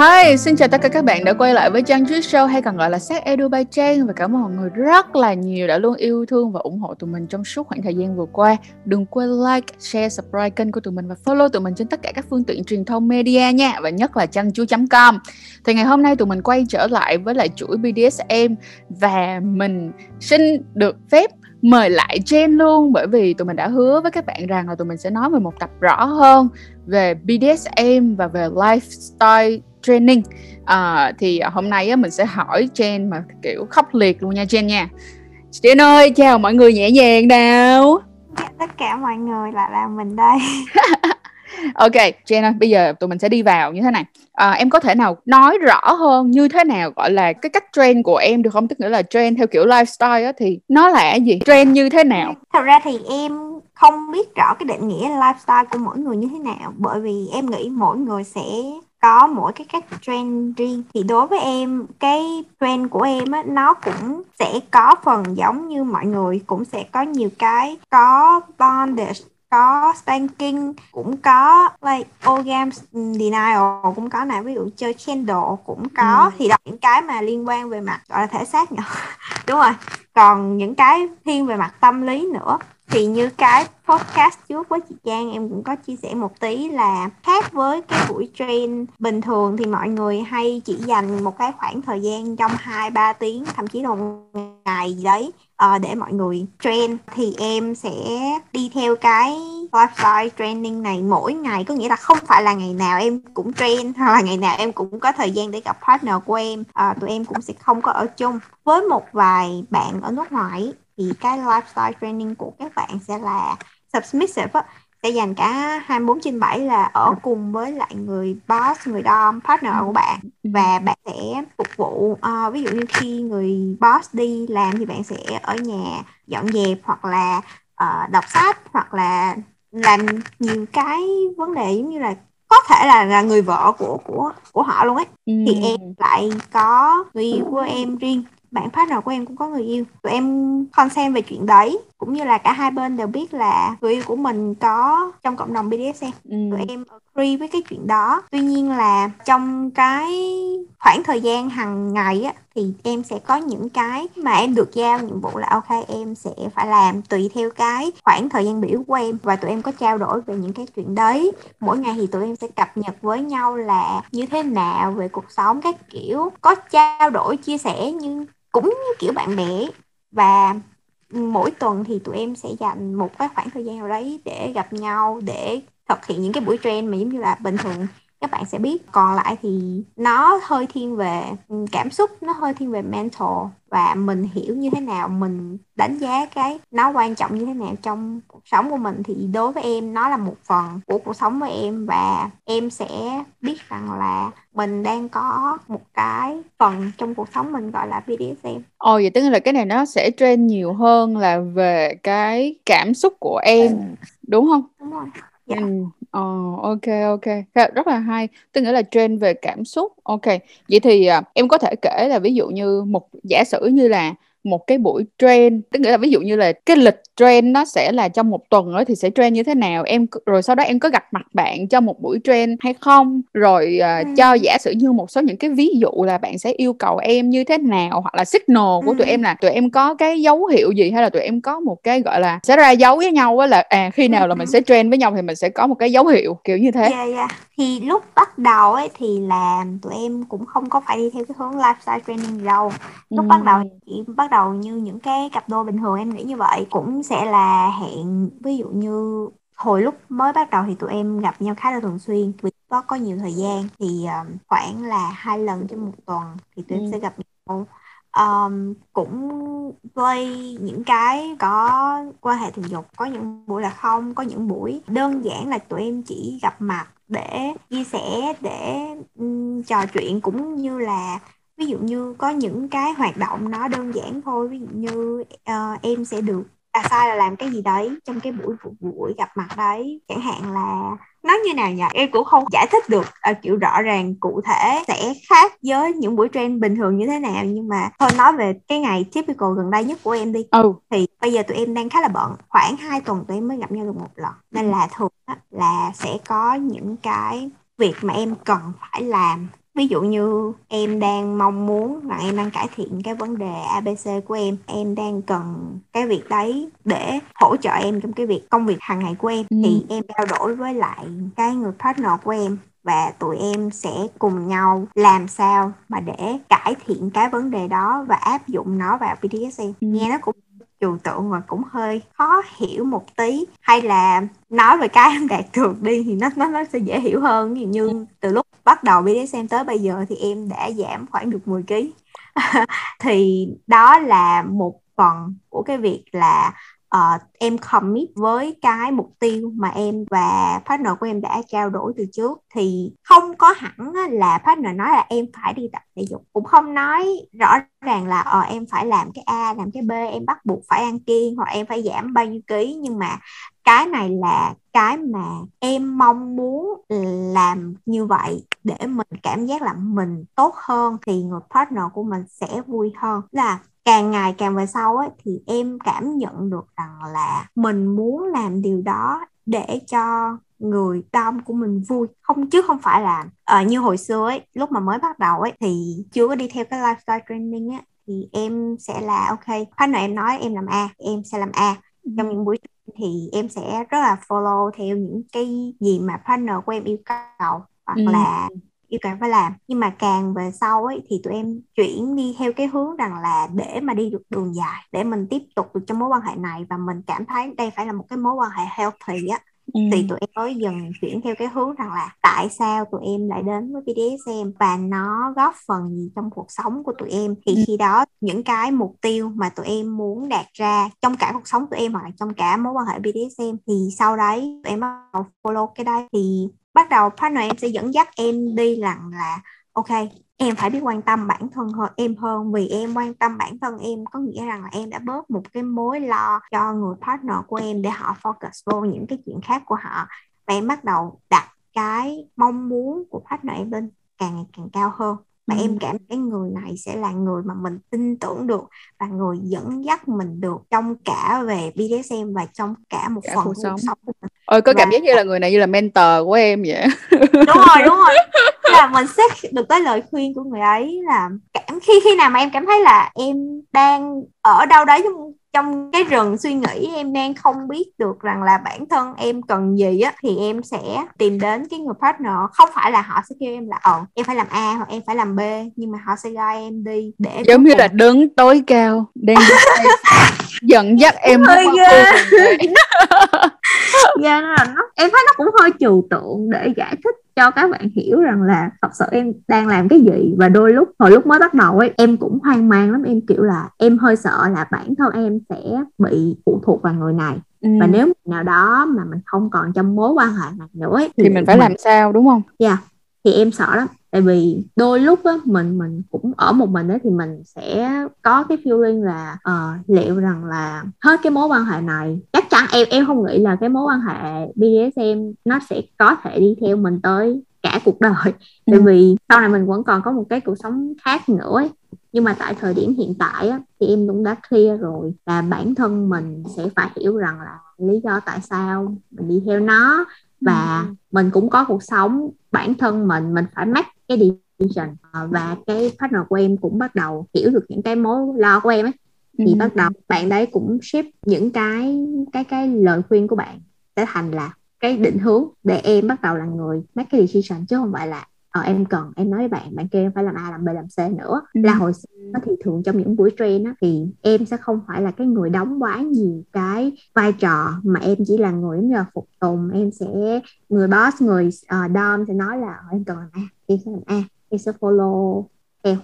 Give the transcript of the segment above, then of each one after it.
Hi, xin chào tất cả các bạn đã quay lại với Trang Treat Show hay còn gọi là Sát Edu by Trang. Và cảm ơn mọi người rất là nhiều đã luôn yêu thương và ủng hộ tụi mình trong suốt khoảng thời gian vừa qua. Đừng quên like, share, subscribe kênh của tụi mình và follow tụi mình trên tất cả các phương tiện truyền thông media nha. Và nhất là trang com. Thì ngày hôm nay tụi mình quay trở lại với lại chuỗi BDSM và mình xin được phép mời lại Jen luôn. Bởi vì tụi mình đã hứa với các bạn rằng là tụi mình sẽ nói về một tập rõ hơn về BDSM và về lifestyle training. À, thì hôm nay á, mình sẽ hỏi Jen mà kiểu khóc liệt luôn nha Jen nha. Jen ơi chào mọi người nhẹ nhàng nào. Tất cả mọi người lại là mình đây. Ok Jen ơi bây giờ tụi mình sẽ đi vào như thế này. À, em có thể nào nói rõ hơn như thế nào gọi là cái cách trend của em được không? Tức nghĩa là trend theo kiểu lifestyle á, thì nó là cái gì? Trend như thế nào? Thật ra thì em không biết rõ cái định nghĩa lifestyle của mỗi người như thế nào bởi vì em nghĩ mỗi người sẽ có mỗi cái cách trend riêng. Thì đối với em cái trend của em á nó cũng sẽ có phần giống như mọi người. Cũng sẽ có nhiều cái có bondage có spanking cũng có like orgasm denial cũng có nè ví dụ chơi candle cũng có. Ừ. thì đó những cái mà liên quan về mặt gọi là thể xác nhỏ. Đúng rồi. Còn những cái thiên về mặt tâm lý nữa thì như cái podcast trước với chị Trang em cũng có chia sẻ một tí là khác với cái buổi train bình thường thì mọi người hay chỉ dành một cái khoảng thời gian trong 2 3 tiếng thậm chí là một ngày gì đấy uh, để mọi người train. Thì em sẽ đi theo cái lifestyle training này mỗi ngày. Có nghĩa là không phải là ngày nào em cũng train hoặc là ngày nào em cũng có thời gian để gặp partner của em. Uh, tụi em cũng sẽ không có ở chung. Với một vài bạn ở nước ngoài thì cái lifestyle training của các bạn sẽ là submissive á, sẽ dành cả 24 trên 7 là ở cùng với lại người boss, người dom, partner của bạn. Và bạn sẽ phục vụ uh, ví dụ như khi người boss đi làm thì bạn sẽ ở nhà dọn dẹp hoặc là uh, đọc sách hoặc là làm nhiều cái vấn đề giống như là có thể là là người vợ của của của họ luôn ấy. Ừ. thì em lại có người yêu của em riêng bạn partner của em cũng có người yêu tụi em consent về chuyện đấy cũng như là cả hai bên đều biết là người yêu của mình có trong cộng đồng BDSM ừ. tụi em agree với cái chuyện đó. Tuy nhiên là trong cái khoảng thời gian hàng ngày á, thì em sẽ có những cái mà em được giao nhiệm vụ là, ok, em sẽ phải làm tùy theo cái khoảng thời gian biểu của em. Và tụi em có trao đổi về những cái chuyện đấy. Mỗi ngày thì tụi em sẽ cập nhật với nhau là như thế nào về cuộc sống, các kiểu. Có trao đổi, chia sẻ nhưng cũng như kiểu bạn bè. Và mỗi tuần thì tụi em sẽ dành một cái khoảng thời gian nào đấy để gặp nhau, để thực hiện những cái buổi train mà giống như là bình thường các bạn sẽ biết còn lại thì nó hơi thiên về cảm xúc nó hơi thiên về mental và mình hiểu như thế nào mình đánh giá cái nó quan trọng như thế nào trong cuộc sống của mình thì đối với em nó là một phần của cuộc sống của em và em sẽ biết rằng là mình đang có một cái phần trong cuộc sống mình gọi là BDSM. Ồ vậy tức là cái này nó sẽ trend nhiều hơn là về cái cảm xúc của em đúng không? Đúng rồi. Dạ. Ừ. Ờ, ok ok rất là hay tức nghĩa là trend về cảm xúc ok vậy thì à, em có thể kể là ví dụ như một giả sử như là một cái buổi train tức nghĩa là ví dụ như là cái lịch train nó sẽ là trong một tuần đó thì sẽ train như thế nào em rồi sau đó em có gặp mặt bạn cho một buổi train hay không rồi uh, ừ. cho giả sử như một số những cái ví dụ là bạn sẽ yêu cầu em như thế nào hoặc là signal của ừ. tụi em là tụi em có cái dấu hiệu gì hay là tụi em có một cái gọi là sẽ ra dấu với nhau á là à khi nào là mình sẽ train với nhau thì mình sẽ có một cái dấu hiệu kiểu như thế yeah, yeah. thì lúc bắt đầu ấy thì là tụi em cũng không có phải đi theo cái hướng lifestyle training đâu lúc ừ. bắt đầu chỉ bắt đầu như những cái cặp đôi bình thường em nghĩ như vậy. Cũng sẽ là hẹn ví dụ như hồi lúc mới bắt đầu thì tụi em gặp nhau khá là thường xuyên. Vì có có nhiều thời gian thì um, khoảng là hai lần trên một tuần thì tụi ừ. em sẽ gặp nhau. Um, cũng với những cái có quan hệ tình dục có những buổi là không có những buổi đơn giản là tụi em chỉ gặp mặt để chia sẻ để um, trò chuyện cũng như là ví dụ như có những cái hoạt động nó đơn giản thôi ví dụ như uh, em sẽ được à sai là làm cái gì đấy trong cái buổi buổi gặp mặt đấy. Chẳng hạn là nói như nào nhỉ? Em cũng không giải thích được uh, kiểu rõ ràng cụ thể sẽ khác với những buổi train bình thường như thế nào. Nhưng mà thôi nói về cái ngày typical gần đây nhất của em đi. Ừ. thì bây giờ tụi em đang khá là bận khoảng 2 tuần tụi em mới gặp nhau được một lần. Nên là thường là sẽ có những cái việc mà em cần phải làm ví dụ như em đang mong muốn là em đang cải thiện cái vấn đề abc của em em đang cần cái việc đấy để hỗ trợ em trong cái việc công việc hàng ngày của em ừ. thì em trao đổi với lại cái người partner của em và tụi em sẽ cùng nhau làm sao mà để cải thiện cái vấn đề đó và áp dụng nó vào BDSM ừ. nghe nó cũng trừu tượng và cũng hơi khó hiểu một tí hay là nói về cái em đạt được đi thì nó nó nó sẽ dễ hiểu hơn ví dụ như từ lúc bắt đầu BDSM tới bây giờ thì em đã giảm khoảng được 10 kg thì đó là một phần của cái việc là uh, em commit với cái mục tiêu mà em và partner của em đã trao đổi từ trước. Thì không có hẳn là partner nói là em phải đi tập thể dục cũng không nói rõ ràng là ờ em phải làm cái A làm cái B em bắt buộc phải ăn kiêng hoặc em phải giảm bao nhiêu ký. Nhưng mà cái này là cái mà em mong muốn làm như vậy để mình cảm giác là mình tốt hơn thì người partner của mình sẽ vui hơn. Là càng ngày càng về sau ấy, thì em cảm nhận được rằng là mình muốn làm điều đó để cho người đom của mình vui. Không chứ không phải là uh, như hồi xưa ấy lúc mà mới bắt đầu ấy thì chưa có đi theo cái lifestyle training ấy thì em sẽ là ok partner em nói em làm A em sẽ làm A. Trong những buổi thì em sẽ rất là follow theo những cái gì mà partner của em yêu cầu hoặc ừ. là yêu cầu phải làm nhưng mà càng về sau ấy thì tụi em chuyển đi theo cái hướng rằng là để mà đi được đường dài để mình tiếp tục được trong mối quan hệ này và mình cảm thấy đây phải là một cái mối quan hệ healthy á Ừ. thì tụi em mới dần chuyển theo cái hướng rằng là tại sao tụi em lại đến với BDSM và nó góp phần gì trong cuộc sống của tụi em thì ừ. khi đó những cái mục tiêu mà tụi em muốn đạt ra trong cả cuộc sống tụi em hoặc là trong cả mối quan hệ BDSM thì sau đấy tụi em bắt đầu follow cái đây thì bắt đầu partner em sẽ dẫn dắt em đi rằng là, ok, em phải biết quan tâm bản thân hơn, em hơn. Vì em quan tâm bản thân em, có nghĩa rằng là em đã bớt một cái mối lo cho người partner của em để họ focus vô những cái chuyện khác của họ. Và em bắt đầu đặt cái mong muốn của partner em lên càng ngày càng cao hơn ừ. em cảm thấy người này sẽ là người mà mình tin tưởng được và người dẫn dắt mình được trong cả về BDSM và trong cả một cả phần cuộc sống. sống của mình ôi có và... cảm giác như là người này như là mentor của em vậy đúng rồi đúng rồi là mình sẽ được tới lời khuyên của người ấy là cảm khi khi nào mà em cảm thấy là em đang ở đâu đấy trong cái rừng suy nghĩ em đang không biết được rằng là bản thân em cần gì á thì em sẽ tìm đến cái người partner. Không phải là họ sẽ kêu em là ờ em phải làm A hoặc em phải làm B nhưng mà họ sẽ guide em đi để giống như là đứng tối cao đang dẫn dắt em ghê dạ nó em thấy nó cũng hơi trừu tượng để giải thích cho các bạn hiểu rằng là thật sự em đang làm cái gì và đôi lúc hồi lúc mới bắt đầu ấy em cũng hoang mang lắm em kiểu là em hơi sợ là bản thân em sẽ bị phụ thuộc vào người này ừ. và nếu nào đó mà mình không còn trong mối quan hệ này nữa ấy, thì, thì mình phải mình... làm sao đúng không? Dạ yeah. thì em sợ lắm tại vì đôi lúc á mình mình cũng ở một mình á thì mình sẽ có cái feeling là uh, liệu rằng là hết cái mối quan hệ này chắc chắn em em không nghĩ là cái mối quan hệ BDSM nó sẽ có thể đi theo mình tới cả cuộc đời ừ. tại vì sau này mình vẫn còn có một cái cuộc sống khác nữa ấy. nhưng mà tại thời điểm hiện tại á, thì em cũng đã clear rồi là bản thân mình sẽ phải hiểu rằng là lý do tại sao mình đi theo nó và ừ. mình cũng có cuộc sống bản thân mình mình phải make cái decision ờ, và cái partner của em cũng bắt đầu hiểu được những cái mối lo của em ấy thì ừ. bắt đầu bạn đấy cũng ship những cái cái cái lời khuyên của bạn sẽ thành là cái định hướng để em bắt đầu là người make cái decision chứ không phải là ờ, em cần em nói với bạn bạn kêu em phải làm A làm B làm C nữa ừ. là hồi xưa thì thường trong những buổi train á, thì em sẽ không phải là cái người đóng quá nhiều cái vai trò mà em chỉ là người giống như là phục tùng em sẽ người boss người uh, dom sẽ nói là em cần làm A em sẽ làm A em sẽ follow theo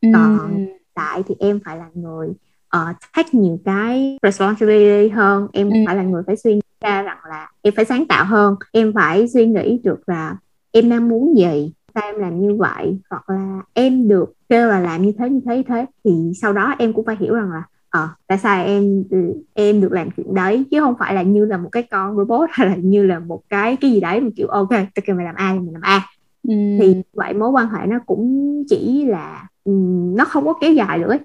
ừ. còn tại thì em phải là người uh, take nhiều cái responsibility hơn em ừ. phải là người phải suy nghĩ ra rằng là em phải sáng tạo hơn em phải suy nghĩ được là em đang muốn gì sao em làm như vậy hoặc là em được kêu là làm như thế như thế như thế thì sau đó em cũng phải hiểu rằng là ờ tại sao em em được làm chuyện đấy chứ không phải là như là một cái con robot hay là như là một cái cái gì đấy mà kiểu ok tôi kêu mày làm a mình làm a ừ. thì vậy mối quan hệ nó cũng chỉ là nó không có kéo dài nữa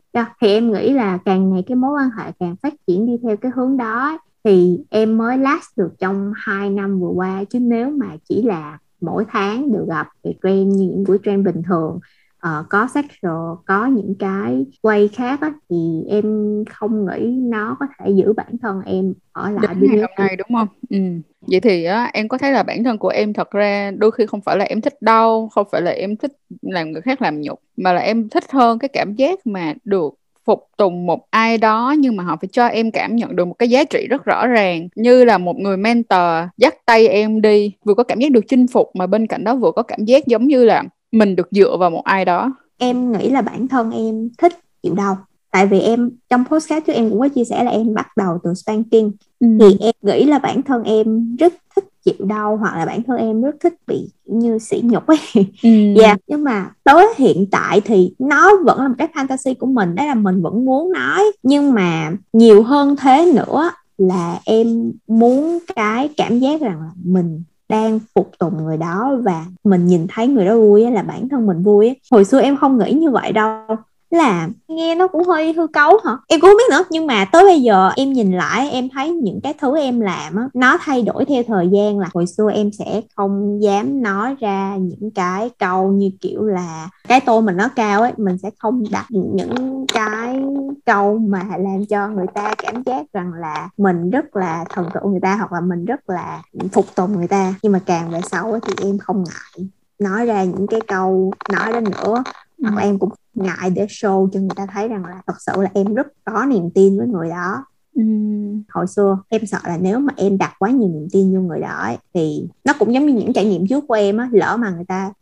thì em nghĩ là càng ngày cái mối quan hệ càng phát triển đi theo cái hướng đó thì em mới last được trong hai năm vừa qua chứ nếu mà chỉ là mỗi tháng được gặp về trend như những buổi trend bình thường. Uh, có sexual có những cái quay khác á, thì em không nghĩ nó có thể giữ bản thân em ở lại đến ngày nay đúng không? Ừ. vậy thì á, em có thấy là bản thân của em thật ra đôi khi không phải là em thích đau không phải là em thích làm người khác làm nhục mà là em thích hơn cái cảm giác mà được phục tùng một ai đó nhưng mà họ phải cho em cảm nhận được một cái giá trị rất rõ ràng như là một người mentor dắt tay em đi vừa có cảm giác được chinh phục mà bên cạnh đó vừa có cảm giác giống như là mình được dựa vào một ai đó. Em nghĩ là bản thân em thích chịu đau. Tại vì em trong postcard trước em cũng có chia sẻ là em bắt đầu từ spanking. Ừ. thì em nghĩ là bản thân em rất thích chịu đau hoặc là bản thân em rất thích bị như sỉ nhục ấy ừ. dạ yeah. nhưng mà tới hiện tại thì nó vẫn là một cái fantasy của mình đó là mình vẫn muốn nói nhưng mà nhiều hơn thế nữa là em muốn cái cảm giác rằng là mình đang phục tùng người đó và mình nhìn thấy người đó vui là bản thân mình vui hồi xưa em không nghĩ như vậy đâu là nghe nó cũng hơi hư cấu hả? Em cũng không biết nữa nhưng mà tới bây giờ em nhìn lại em thấy những cái thứ em làm á nó thay đổi theo thời gian là hồi xưa em sẽ không dám nói ra những cái câu như kiểu là cái tôi mình nó cao ấy mình sẽ không đặt những cái câu mà làm cho người ta cảm giác rằng là mình rất là thần tượng người ta hoặc là mình rất là phục tùng người ta. Nhưng mà càng về sau ấy, thì em không ngại nói ra những cái câu nói đó nữa hoặc là em cũng ngại để show cho người ta thấy rằng là thật sự là em rất có niềm tin với người đó. Ừ. hồi xưa em sợ là nếu mà em đặt quá nhiều niềm tin vô người đó ấy, thì nó cũng giống như những trải nghiệm trước của em á lỡ mà người ta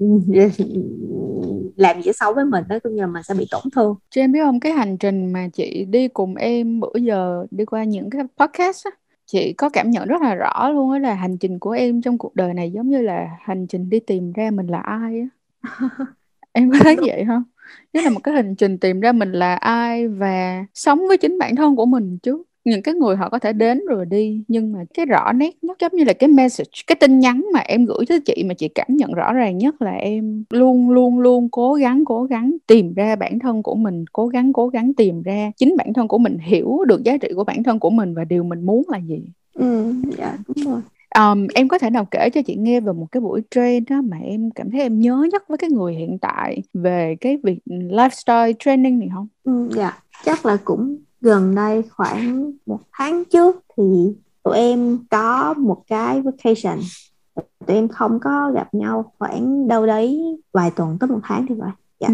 làm gì xấu với mình đó cũng như là mình sẽ bị tổn thương. Cho em biết không cái hành trình mà chị đi cùng em bữa giờ đi qua những cái podcast á chị có cảm nhận rất là rõ luôn á là hành trình của em trong cuộc đời này giống như là hành trình đi tìm ra mình là ai á có thấy vậy không? Đó là một cái hành trình tìm ra mình là ai và sống với chính bản thân của mình chứ những cái người họ có thể đến rồi đi, nhưng mà cái rõ nét nhất giống như là cái message, cái tin nhắn mà em gửi tới chị mà chị cảm nhận rõ ràng nhất là em luôn luôn luôn cố gắng cố gắng tìm ra bản thân của mình, cố gắng cố gắng tìm ra chính bản thân của mình, hiểu được giá trị của bản thân của mình và điều mình muốn là gì. Ừ dạ đúng rồi. Um, em có thể nào kể cho chị nghe về một cái buổi train đó mà em cảm thấy em nhớ nhất với cái người hiện tại về cái việc lifestyle training này không? Ừ, dạ, chắc là cũng gần đây khoảng một tháng trước thì tụi em có một cái vacation tụi em không có gặp nhau khoảng đâu đấy vài tuần tới một tháng thì vậy dạ. Ừ.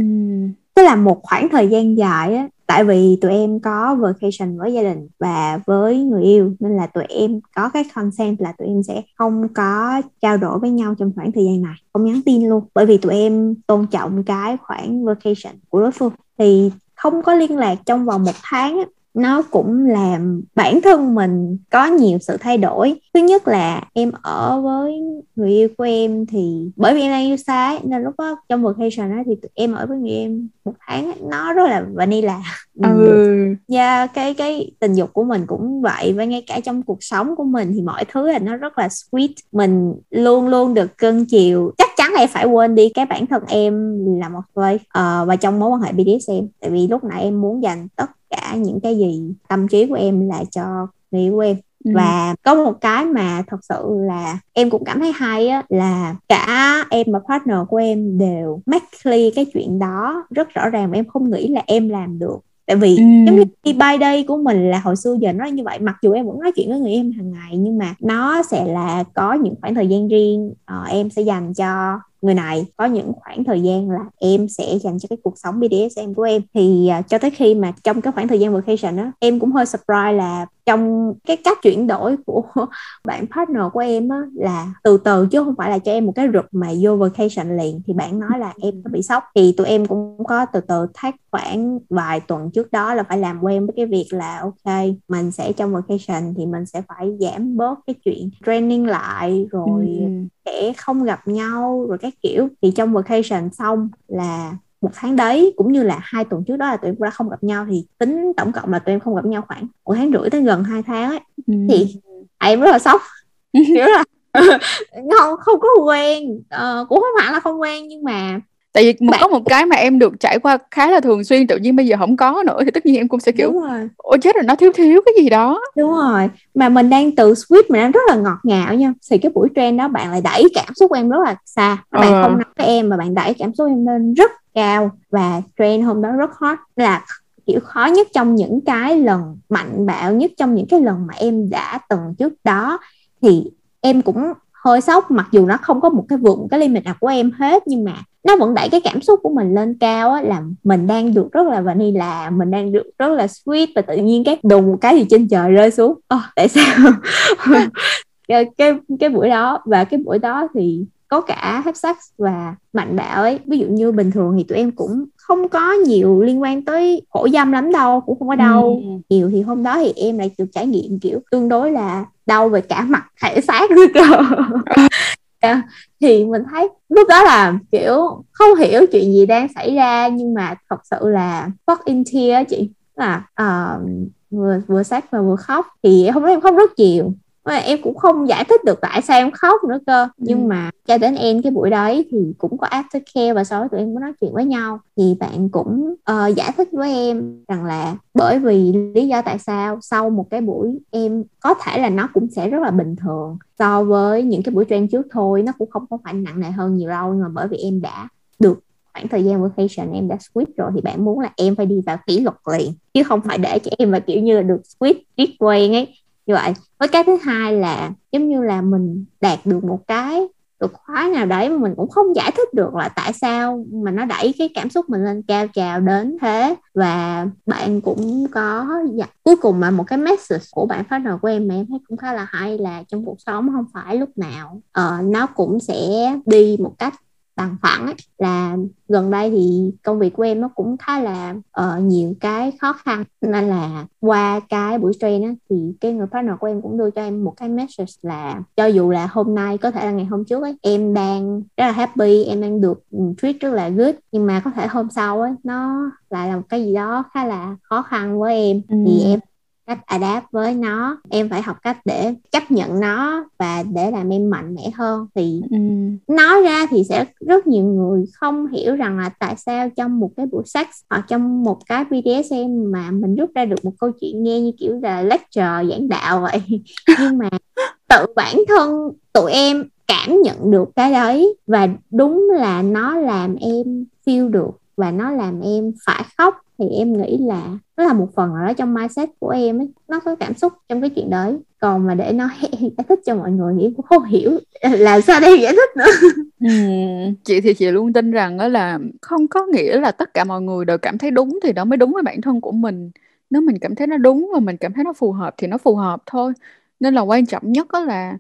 tức là một khoảng thời gian dài á tại vì tụi em có vacation với gia đình và với người yêu, nên là tụi em có cái consent là tụi em sẽ không có trao đổi với nhau trong khoảng thời gian này. Không nhắn tin luôn. Bởi vì tụi em tôn trọng cái khoảng vacation của đối phương. Thì không có liên lạc trong vòng một tháng nó cũng làm bản thân mình có nhiều sự thay đổi. Thứ nhất là em ở với người yêu của em thì bởi vì em đang yêu xa ấy, nên lúc đó trong vacation á thì em ở với người em một tháng ấy, nó rất là vanilla. Ừ. yeah, cái cái tình dục của mình cũng vậy và ngay cả trong cuộc sống của mình thì mọi thứ là nó rất là sweet. Mình luôn luôn được cưng chiều. Chắc chắn là em phải quên đi cái bản thân em là một người uh, và trong mối quan hệ BDSM tại vì lúc nãy em muốn dành tất cả những cái gì tâm trí của em là cho người yêu của em Ừ. và có một cái mà thật sự là em cũng cảm thấy hay á là cả em và partner của em đều make clear cái chuyện đó rất rõ ràng mà em không nghĩ là em làm được tại vì ừ. giống như đi by day của mình là hồi xưa giờ nó như vậy mặc dù em vẫn nói chuyện với người em hàng ngày nhưng mà nó sẽ là có những khoảng thời gian riêng uh, em sẽ dành cho người này có những khoảng thời gian là em sẽ dành cho cái cuộc sống BDSM của em. Thì uh, cho tới khi mà trong cái khoảng thời gian vacation á em cũng hơi surprise là trong cái cách chuyển đổi của bạn partner của em á là từ từ chứ không phải là cho em một cái rụt mà vô vacation liền. Thì bạn nói là em có bị sốc. Thì tụi em cũng có từ từ thách khoảng vài tuần trước đó là phải làm quen với cái việc là ok mình sẽ trong vacation thì mình sẽ phải giảm bớt cái chuyện training lại rồi ừ. sẽ không gặp nhau rồi các kiểu. Thì trong vacation xong là một tháng đấy cũng như là hai tuần trước đó là tụi em đã không gặp nhau. Thì tính tổng cộng là tụi em không gặp nhau khoảng một tháng rưỡi tới gần hai tháng ấy. Ừ. thì em rất là sốc kiểu là không không có quen. Uh, cũng không hẳn là không quen nhưng mà tại vì bạn... có một cái mà em được trải qua khá là thường xuyên tự nhiên bây giờ không có nữa thì tất nhiên em cũng sẽ kiểu Đúng rồi. ôi chết rồi nó thiếu thiếu cái gì đó. Đúng rồi. Mà mình đang từ sweet mình đang rất là ngọt ngào nha. Thì cái buổi trend đó bạn lại đẩy cảm xúc em rất là xa. Bạn ờ. không nói với em mà bạn đẩy cảm xúc em lên rất cao. Và trend hôm đó rất hot. Là kiểu khó nhất trong những cái lần mạnh bạo nhất trong những cái lần mà em đã từng trước đó thì em cũng hơi sốc. Mặc dù nó không có một cái vượt một cái limit nào của em hết nhưng mà nó vẫn đẩy cái cảm xúc của mình lên cao á là mình đang được rất là vanilla mình đang được rất là sweet và tự nhiên cái đùng một cái gì trên trời rơi xuống. Oh, tại sao? Cái, cái cái buổi đó và cái buổi đó thì có cả hấp sắc và mạnh bạo ấy. Ví dụ như bình thường thì tụi em cũng không có nhiều liên quan tới khổ dâm lắm đâu cũng không có đau. Ừ. nhiều thì hôm đó thì em lại được trải nghiệm kiểu tương đối là đau về cả mặt thể xác nữa cơ. Dạ, thì mình thấy lúc đó là kiểu không hiểu chuyện gì đang xảy ra nhưng mà thật sự là fuck in tear chị. Là uh, vừa vừa sát và vừa khóc. Thì đó em khóc rất nhiều mà em cũng không giải thích được tại sao em khóc nữa cơ. Ừ. nhưng mà cho đến em cái buổi đấy thì cũng có aftercare và sau đó tụi em có nói chuyện với nhau. Thì bạn cũng uh, giải thích với em rằng là bởi vì lý do tại sao sau một cái buổi em có thể là nó cũng sẽ rất là bình thường so với những cái buổi train trước thôi. Nó cũng không có phải nặng nề hơn nhiều đâu nhưng mà bởi vì em đã được khoảng thời gian vacation em đã quit rồi thì bạn muốn là em phải đi vào kỷ luật liền chứ không phải để cho em mà kiểu như là được quit riết quen ấy như vậy với cái thứ hai là giống như là mình đạt được một cái từ khóa nào đấy mà mình cũng không giải thích được là tại sao mà nó đẩy cái cảm xúc mình lên cao trào đến thế. Và bạn cũng có dạ, cuối cùng mà một cái message của bạn phát partner của em mà em thấy cũng khá là hay là trong cuộc sống không phải lúc nào uh, nó cũng sẽ đi một cách bằng phẳng ấy, là gần đây thì công việc của em nó cũng khá là uh, nhiều cái khó khăn. Nên là qua cái buổi train á, thì cái người partner của em cũng đưa cho em một cái message là cho dù là hôm nay có thể là ngày hôm trước ấy em đang rất là happy em đang được treat rất là good. Nhưng mà có thể hôm sau ấy nó lại là một cái gì đó khá là khó khăn với em. Ừ. thì em cách adapt với nó. Em phải học cách để chấp nhận nó và để làm em mạnh mẽ hơn. Thì ừ. nói ra thì sẽ rất nhiều người không hiểu rằng là tại sao trong một cái buổi sex hoặc trong một cái BDSM mà mình rút ra được một câu chuyện nghe như kiểu là lecture giảng đạo vậy. Nhưng mà tự bản thân tụi em cảm nhận được cái đấy và đúng là nó làm em feel được và nó làm em phải khóc thì em nghĩ là nó là một phần ở đó trong mindset của em ấy. Nó có cảm xúc trong cái chuyện đấy. Còn mà để nói giải thích cho mọi người thì em cũng không hiểu là sao đây giải thích nữa. Ừ, chị thì chị luôn tin rằng đó là không có nghĩa là tất cả mọi người đều cảm thấy đúng thì đó mới đúng với bản thân của mình. Nếu mình cảm thấy nó đúng và mình cảm thấy nó phù hợp thì nó phù hợp thôi. Nên là quan trọng nhất đó là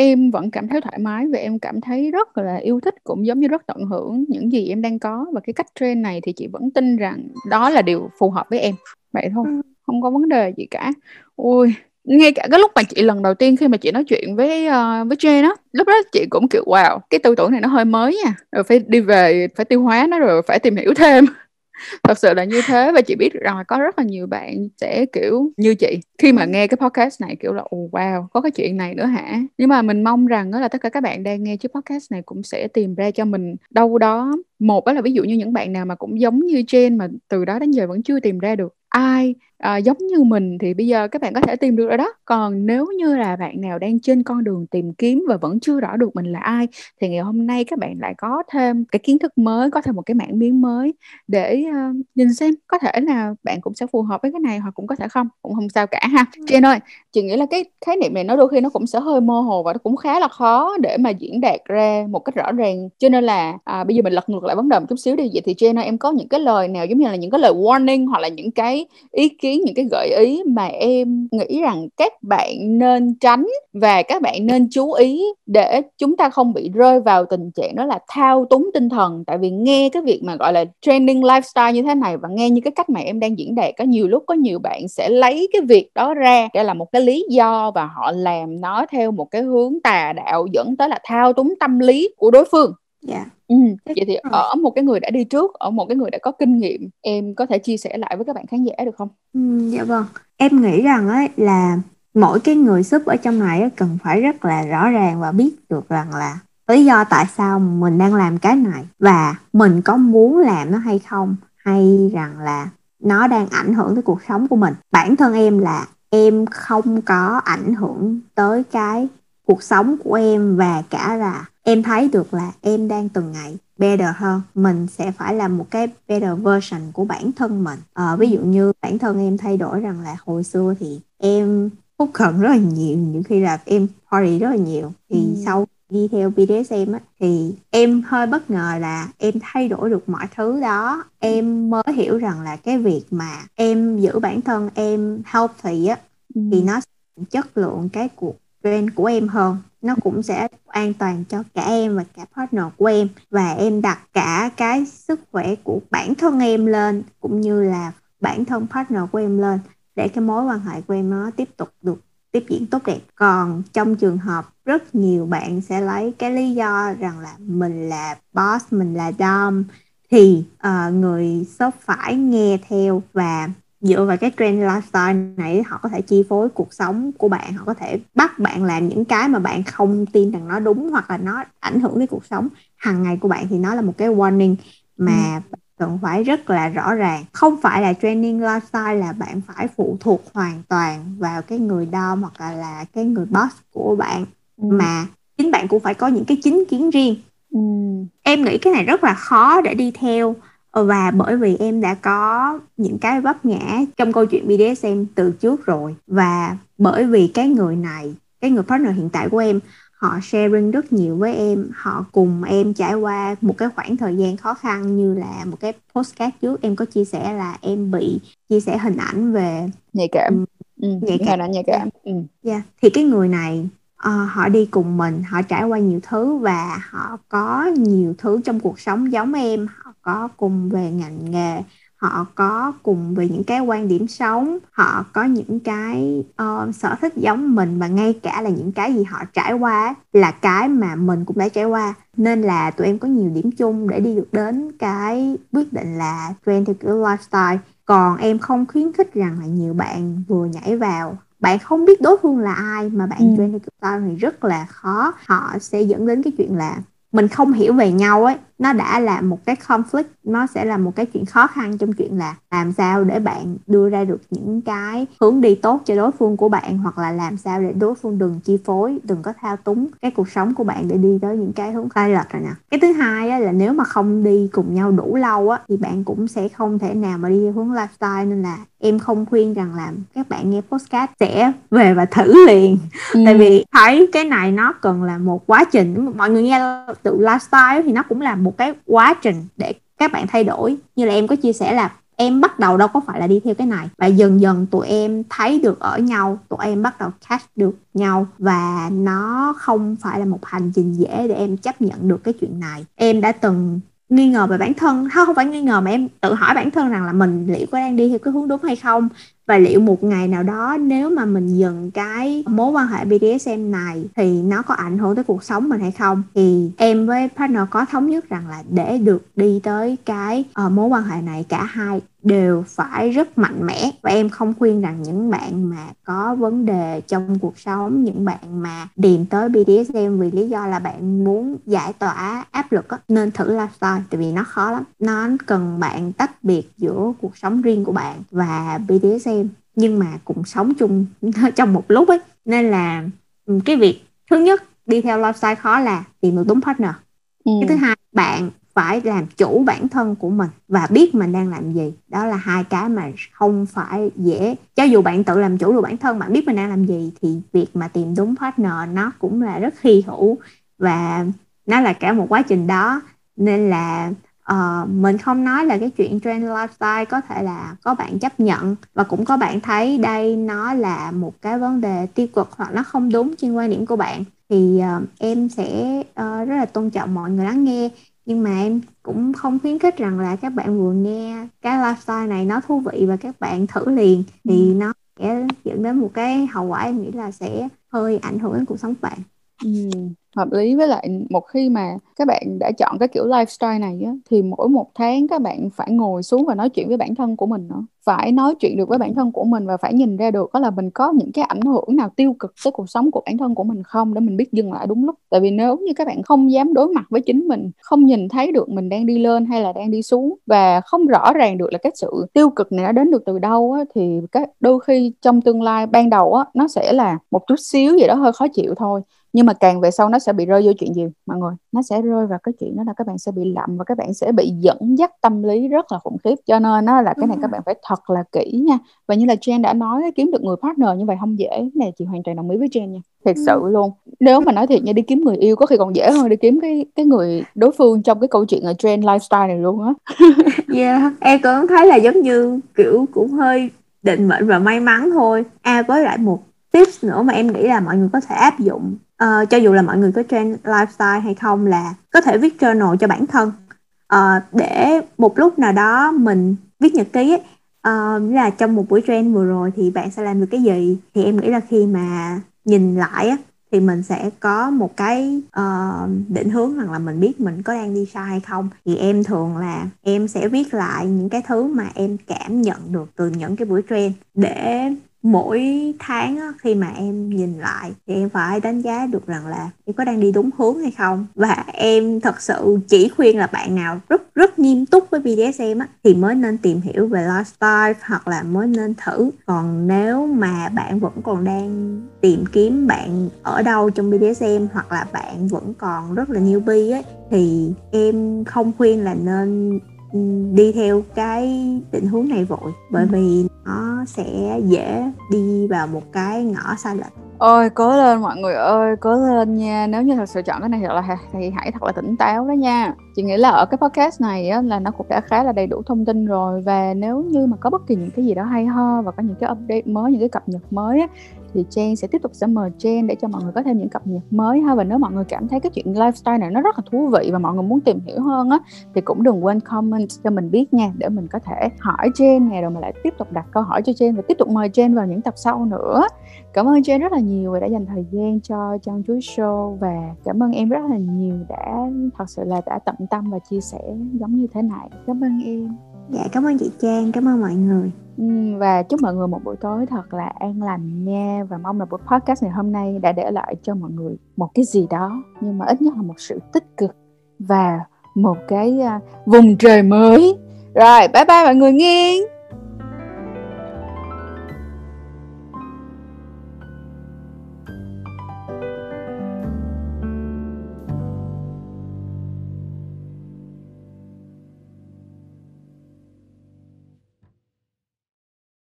Em vẫn cảm thấy thoải mái và em cảm thấy rất là yêu thích, cũng giống như rất tận hưởng những gì em đang có và cái cách train này thì chị vẫn tin rằng đó là điều phù hợp với em. Vậy thôi, Ừm. không có vấn đề gì cả. Ôi, ngay cả cái lúc mà chị lần đầu tiên khi mà chị nói chuyện với, ờ, với Jane á, lúc đó chị cũng, kiểu, wow, cái tư tưởng này nó hơi mới nha, rồi phải đi về, phải tiêu hóa nó rồi phải tìm hiểu thêm thật sự là như thế và chị biết rằng là có rất là nhiều bạn sẽ kiểu như chị khi mà nghe cái podcast này kiểu là oh, wow có cái chuyện này nữa hả? Nhưng mà mình mong rằng đó là tất cả các bạn đang nghe chiếc podcast này cũng sẽ tìm ra cho mình đâu đó một đó là ví dụ như những bạn nào mà cũng giống như Jen mà từ đó đến giờ vẫn chưa tìm ra được ai à, giống như mình thì bây giờ các bạn có thể tìm được rồi đó. Còn nếu như là bạn nào đang trên con đường tìm kiếm và vẫn chưa rõ được mình là ai thì ngày hôm nay các bạn lại có thêm cái kiến thức mới có thêm một cái mảng miếng mới để uh, nhìn xem có thể là bạn cũng sẽ phù hợp với cái này hoặc cũng có thể không cũng không sao cả ha. Jen ơi chị nghĩ là cái khái niệm này nó đôi khi nó cũng sẽ hơi mơ hồ và nó cũng khá là khó để mà diễn đạt ra một cách rõ ràng. Cho nên là à, bây giờ mình lật ngược lại vấn đề một chút xíu đi. Vậy thì Jen ơi em có những cái lời nào giống như là những cái lời warning hoặc là những cái ý kiến những cái gợi ý mà em nghĩ rằng các bạn nên tránh và các bạn nên chú ý để chúng ta không bị rơi vào tình trạng đó là thao túng tinh thần. Tại vì nghe cái việc mà gọi là trending lifestyle như thế này và nghe như cái cách mà em đang diễn đạt có nhiều lúc có nhiều bạn sẽ lấy cái việc đó ra để là một cái lý do và họ làm nó theo một cái hướng tà đạo dẫn tới là thao túng tâm lý của đối phương dạ yeah. Ừ, vậy thì ở một cái người đã đi trước, ở một cái người đã có kinh nghiệm, em có thể chia sẻ lại với các bạn khán giả được không? Ừ, dạ vâng. Em nghĩ rằng ấy là mỗi cái người sub ở trong này cần phải rất là rõ ràng và biết được rằng là lý do tại sao mình đang làm cái này và mình có muốn làm nó hay không hay rằng là nó đang ảnh hưởng tới cuộc sống của mình bản thân em là em không có ảnh hưởng tới cái cuộc sống của em và cả là em thấy được là em đang từng ngày better hơn mình sẽ phải là một cái better version của bản thân mình à, ví dụ như bản thân em thay đổi rằng là hồi xưa thì em hút khẩn rất là nhiều những khi là em party rất là nhiều thì ừ. sau đi theo BDSM á, thì em hơi bất ngờ là em thay đổi được mọi thứ đó em mới hiểu rằng là cái việc mà em giữ bản thân em healthy á ừ. thì nó chất lượng cái cuộc trend của em hơn. Nó cũng sẽ an toàn cho cả em và cả partner của em. Và em đặt cả cái sức khỏe của bản thân em lên cũng như là bản thân partner của em lên để cái mối quan hệ của em nó tiếp tục được tiếp diễn tốt đẹp. Còn trong trường hợp rất nhiều bạn sẽ lấy cái lý do rằng là mình là boss mình là dom thì uh, người shop phải nghe theo và dựa vào cái trend lifestyle này họ có thể chi phối cuộc sống của bạn họ có thể bắt bạn làm những cái mà bạn không tin rằng nó đúng hoặc là nó ảnh hưởng đến cuộc sống hàng ngày của bạn thì nó là một cái warning mà ừ. cần phải rất là rõ ràng không phải là training lifestyle là bạn phải phụ thuộc hoàn toàn vào cái người đo hoặc là, là cái người boss của bạn ừ. mà chính bạn cũng phải có những cái chính kiến riêng ừ. em nghĩ cái này rất là khó để đi theo và bởi vì em đã có những cái vấp ngã trong câu chuyện BDSM từ trước rồi. Và bởi vì cái người này cái người partner hiện tại của em họ sharing rất nhiều với em. Họ cùng em trải qua một cái khoảng thời gian khó khăn như là một cái postcard trước. Em có chia sẻ là em bị chia sẻ hình ảnh về nhạy cảm. Ừ, nhạy cảm. nhạy cảm. Ừ. yeah. thì cái người này uh, họ đi cùng mình họ trải qua nhiều thứ và họ có nhiều thứ trong cuộc sống giống em. Họ có cùng về ngành nghề họ có cùng về những cái quan điểm sống họ có những cái uh, sở thích giống mình và ngay cả là những cái gì họ trải qua là cái mà mình cũng đã trải qua. Nên là tụi em có nhiều điểm chung để đi được đến cái quyết định là trend theo kiểu lifestyle. Còn em không khuyến khích rằng là nhiều bạn vừa nhảy vào bạn không biết đối phương là ai mà bạn ừ. join theo kiểu style thì rất là khó họ sẽ dẫn đến cái chuyện là mình không hiểu về nhau ấy nó đã là một cái conflict nó sẽ là một cái chuyện khó khăn trong chuyện là làm sao để bạn đưa ra được những cái hướng đi tốt cho đối phương của bạn hoặc là làm sao để đối phương đừng chi phối đừng có thao túng cái cuộc sống của bạn để đi tới những cái hướng sai lệch rồi nè. Cái thứ hai á, là nếu mà không đi cùng nhau đủ lâu á thì bạn cũng sẽ không thể nào mà đi theo hướng lifestyle nên là em không khuyên rằng là các bạn nghe podcast sẽ về và thử liền. Ừ. tại vì thấy cái này nó cần là một quá trình. Mọi người nghe tự lifestyle thì nó cũng là một một cái quá trình để các bạn thay đổi. Như là em có chia sẻ là em bắt đầu đâu có phải là đi theo cái này. Và dần dần tụi em thấy được ở nhau, tụi em bắt đầu catch được nhau. Và nó không phải là một hành trình dễ để em chấp nhận được cái chuyện này. Em đã từng nghi ngờ về bản thân. Không phải nghi ngờ mà em tự hỏi bản thân rằng là mình liệu có đang đi theo cái hướng đúng hay không và liệu một ngày nào đó nếu mà mình dừng cái mối quan hệ BDSM này thì nó có ảnh hưởng tới cuộc sống mình hay không? Thì em với partner có thống nhất rằng là để được đi tới cái uh, mối quan hệ này cả hai đều phải rất mạnh mẽ. Và em không khuyên rằng những bạn mà có vấn đề trong cuộc sống những bạn mà điềm tới BDSM vì lý do là bạn muốn giải tỏa áp lực đó, nên thử lifestyle tại vì nó khó lắm. Nó cần bạn tách biệt giữa cuộc sống riêng của bạn và BDSM nhưng mà cùng sống chung trong một lúc ấy. Nên là ừ, cái việc thứ nhất đi theo lifestyle khó là tìm được đúng partner. Ừ. cái thứ hai bạn phải làm chủ bản thân của mình và biết mình đang làm gì. Đó là hai cái mà không phải dễ. Cho dù bạn tự làm chủ được bản thân bạn biết mình đang làm gì thì việc mà tìm đúng partner nó cũng là rất hy hữu. Và nó là cả một quá trình đó. Nên là uh, mình không nói là cái chuyện trend lifestyle có thể là có bạn chấp nhận và cũng có bạn thấy đây nó là một cái vấn đề tiêu cực hoặc nó không đúng trên quan điểm của bạn thì uh, em sẽ uh, rất là tôn trọng mọi người lắng nghe nhưng mà em cũng không khuyến khích rằng là các bạn vừa nghe cái lifestyle này nó thú vị và các bạn thử liền thì ừ. nó sẽ dẫn đến một cái hậu quả em nghĩ là sẽ hơi ảnh hưởng đến cuộc sống của bạn ừ hợp lý. Với lại một khi mà các bạn đã chọn cái kiểu lifestyle này á, thì mỗi một tháng các bạn phải ngồi xuống và nói chuyện với bản thân của mình nữa. Phải nói chuyện được với bản thân của mình và phải nhìn ra được đó là mình có những cái ảnh hưởng nào tiêu cực tới cuộc sống của bản thân của mình không để mình biết dừng lại đúng lúc. Tại vì nếu như các bạn không dám đối mặt với chính mình không nhìn thấy được mình đang đi lên hay là đang đi xuống và không rõ ràng được là cái sự tiêu cực này nó đến được từ đâu á, thì cái đôi khi trong tương lai ban đầu á, nó sẽ là một chút xíu gì đó hơi khó chịu thôi nhưng mà càng về sau nó sẽ bị rơi vô chuyện gì mọi người? Nó sẽ rơi vào cái chuyện đó là các bạn sẽ bị lậm và các bạn sẽ bị dẫn dắt tâm lý rất là khủng khiếp. Cho nên nó là cái này các bạn phải thật là kỹ nha. Và như là Jen đã nói kiếm được người partner như vậy không dễ. Cái này chị hoàn toàn đồng ý với Jen nha. Thiệt sự luôn. Nếu mà nói thiệt nha đi kiếm người yêu có khi còn dễ hơn đi kiếm cái cái người đối phương trong cái câu chuyện ở trend lifestyle này luôn á. Yeah em cũng thấy là giống như kiểu cũng hơi định mệnh và may mắn thôi. À với lại một tips nữa mà em nghĩ là mọi người có thể áp dụng uh, cho dù là mọi người có trend lifestyle hay không là có thể viết journal cho bản thân. Uh, để một lúc nào đó mình viết nhật ký ấy, uh, là trong một buổi trend vừa rồi thì bạn sẽ làm được cái gì? Thì em nghĩ là khi mà nhìn lại á, thì mình sẽ có một cái uh, định hướng rằng là mình biết mình có đang đi sai hay không. Thì em thường là em sẽ viết lại những cái thứ mà em cảm nhận được từ những cái buổi trend để mỗi tháng á, khi mà em nhìn lại thì em phải đánh giá được rằng là em có đang đi đúng hướng hay không. Và em thật sự chỉ khuyên là bạn nào rất rất nghiêm túc với BDSM á, thì mới nên tìm hiểu về lifestyle hoặc là mới nên thử. Còn nếu mà bạn vẫn còn đang tìm kiếm bạn ở đâu trong BDSM hoặc là bạn vẫn còn rất là newbie ấy thì em không khuyên là nên đi theo cái định hướng này vội bởi ừ. vì nó sẽ dễ đi vào một cái ngõ sai lệch. Ôi cố lên mọi người ơi cố lên nha. Nếu như thật sự chọn cái này thật là thì hãy thật là tỉnh táo đó nha. Chị nghĩ là ở cái podcast này á, là nó cũng đã khá là đầy đủ thông tin rồi. Và nếu như mà có bất kỳ những cái gì đó hay ho và có những cái update mới những cái cập nhật mới á, thì trang sẽ tiếp tục sẽ mời trang để cho mọi người có thêm những cập nhật mới ha. Và nếu mọi người cảm thấy cái chuyện lifestyle này nó rất là thú vị và mọi người muốn tìm hiểu hơn á, thì cũng đừng quên comment cho mình biết nha, để mình có thể hỏi trang nè, rồi mình lại tiếp tục đặt câu hỏi cho trang và tiếp tục mời trang vào những tập sau nữa. Cảm ơn trang rất là nhiều và đã dành thời gian cho Trang Chuối Show và cảm ơn em rất là nhiều đã, thật sự là đã tận tâm và chia sẻ giống như thế này. Cảm ơn em. Dạ cảm ơn chị Trang, cảm ơn mọi người. Ừ, và chúc mọi người một buổi tối thật là an lành nha. Và mong là buổi podcast ngày hôm nay đã để lại cho mọi người một cái gì đó nhưng mà ít nhất là một sự tích cực và một cái uh, vùng trời mới. Rồi bye bye mọi người nghiêng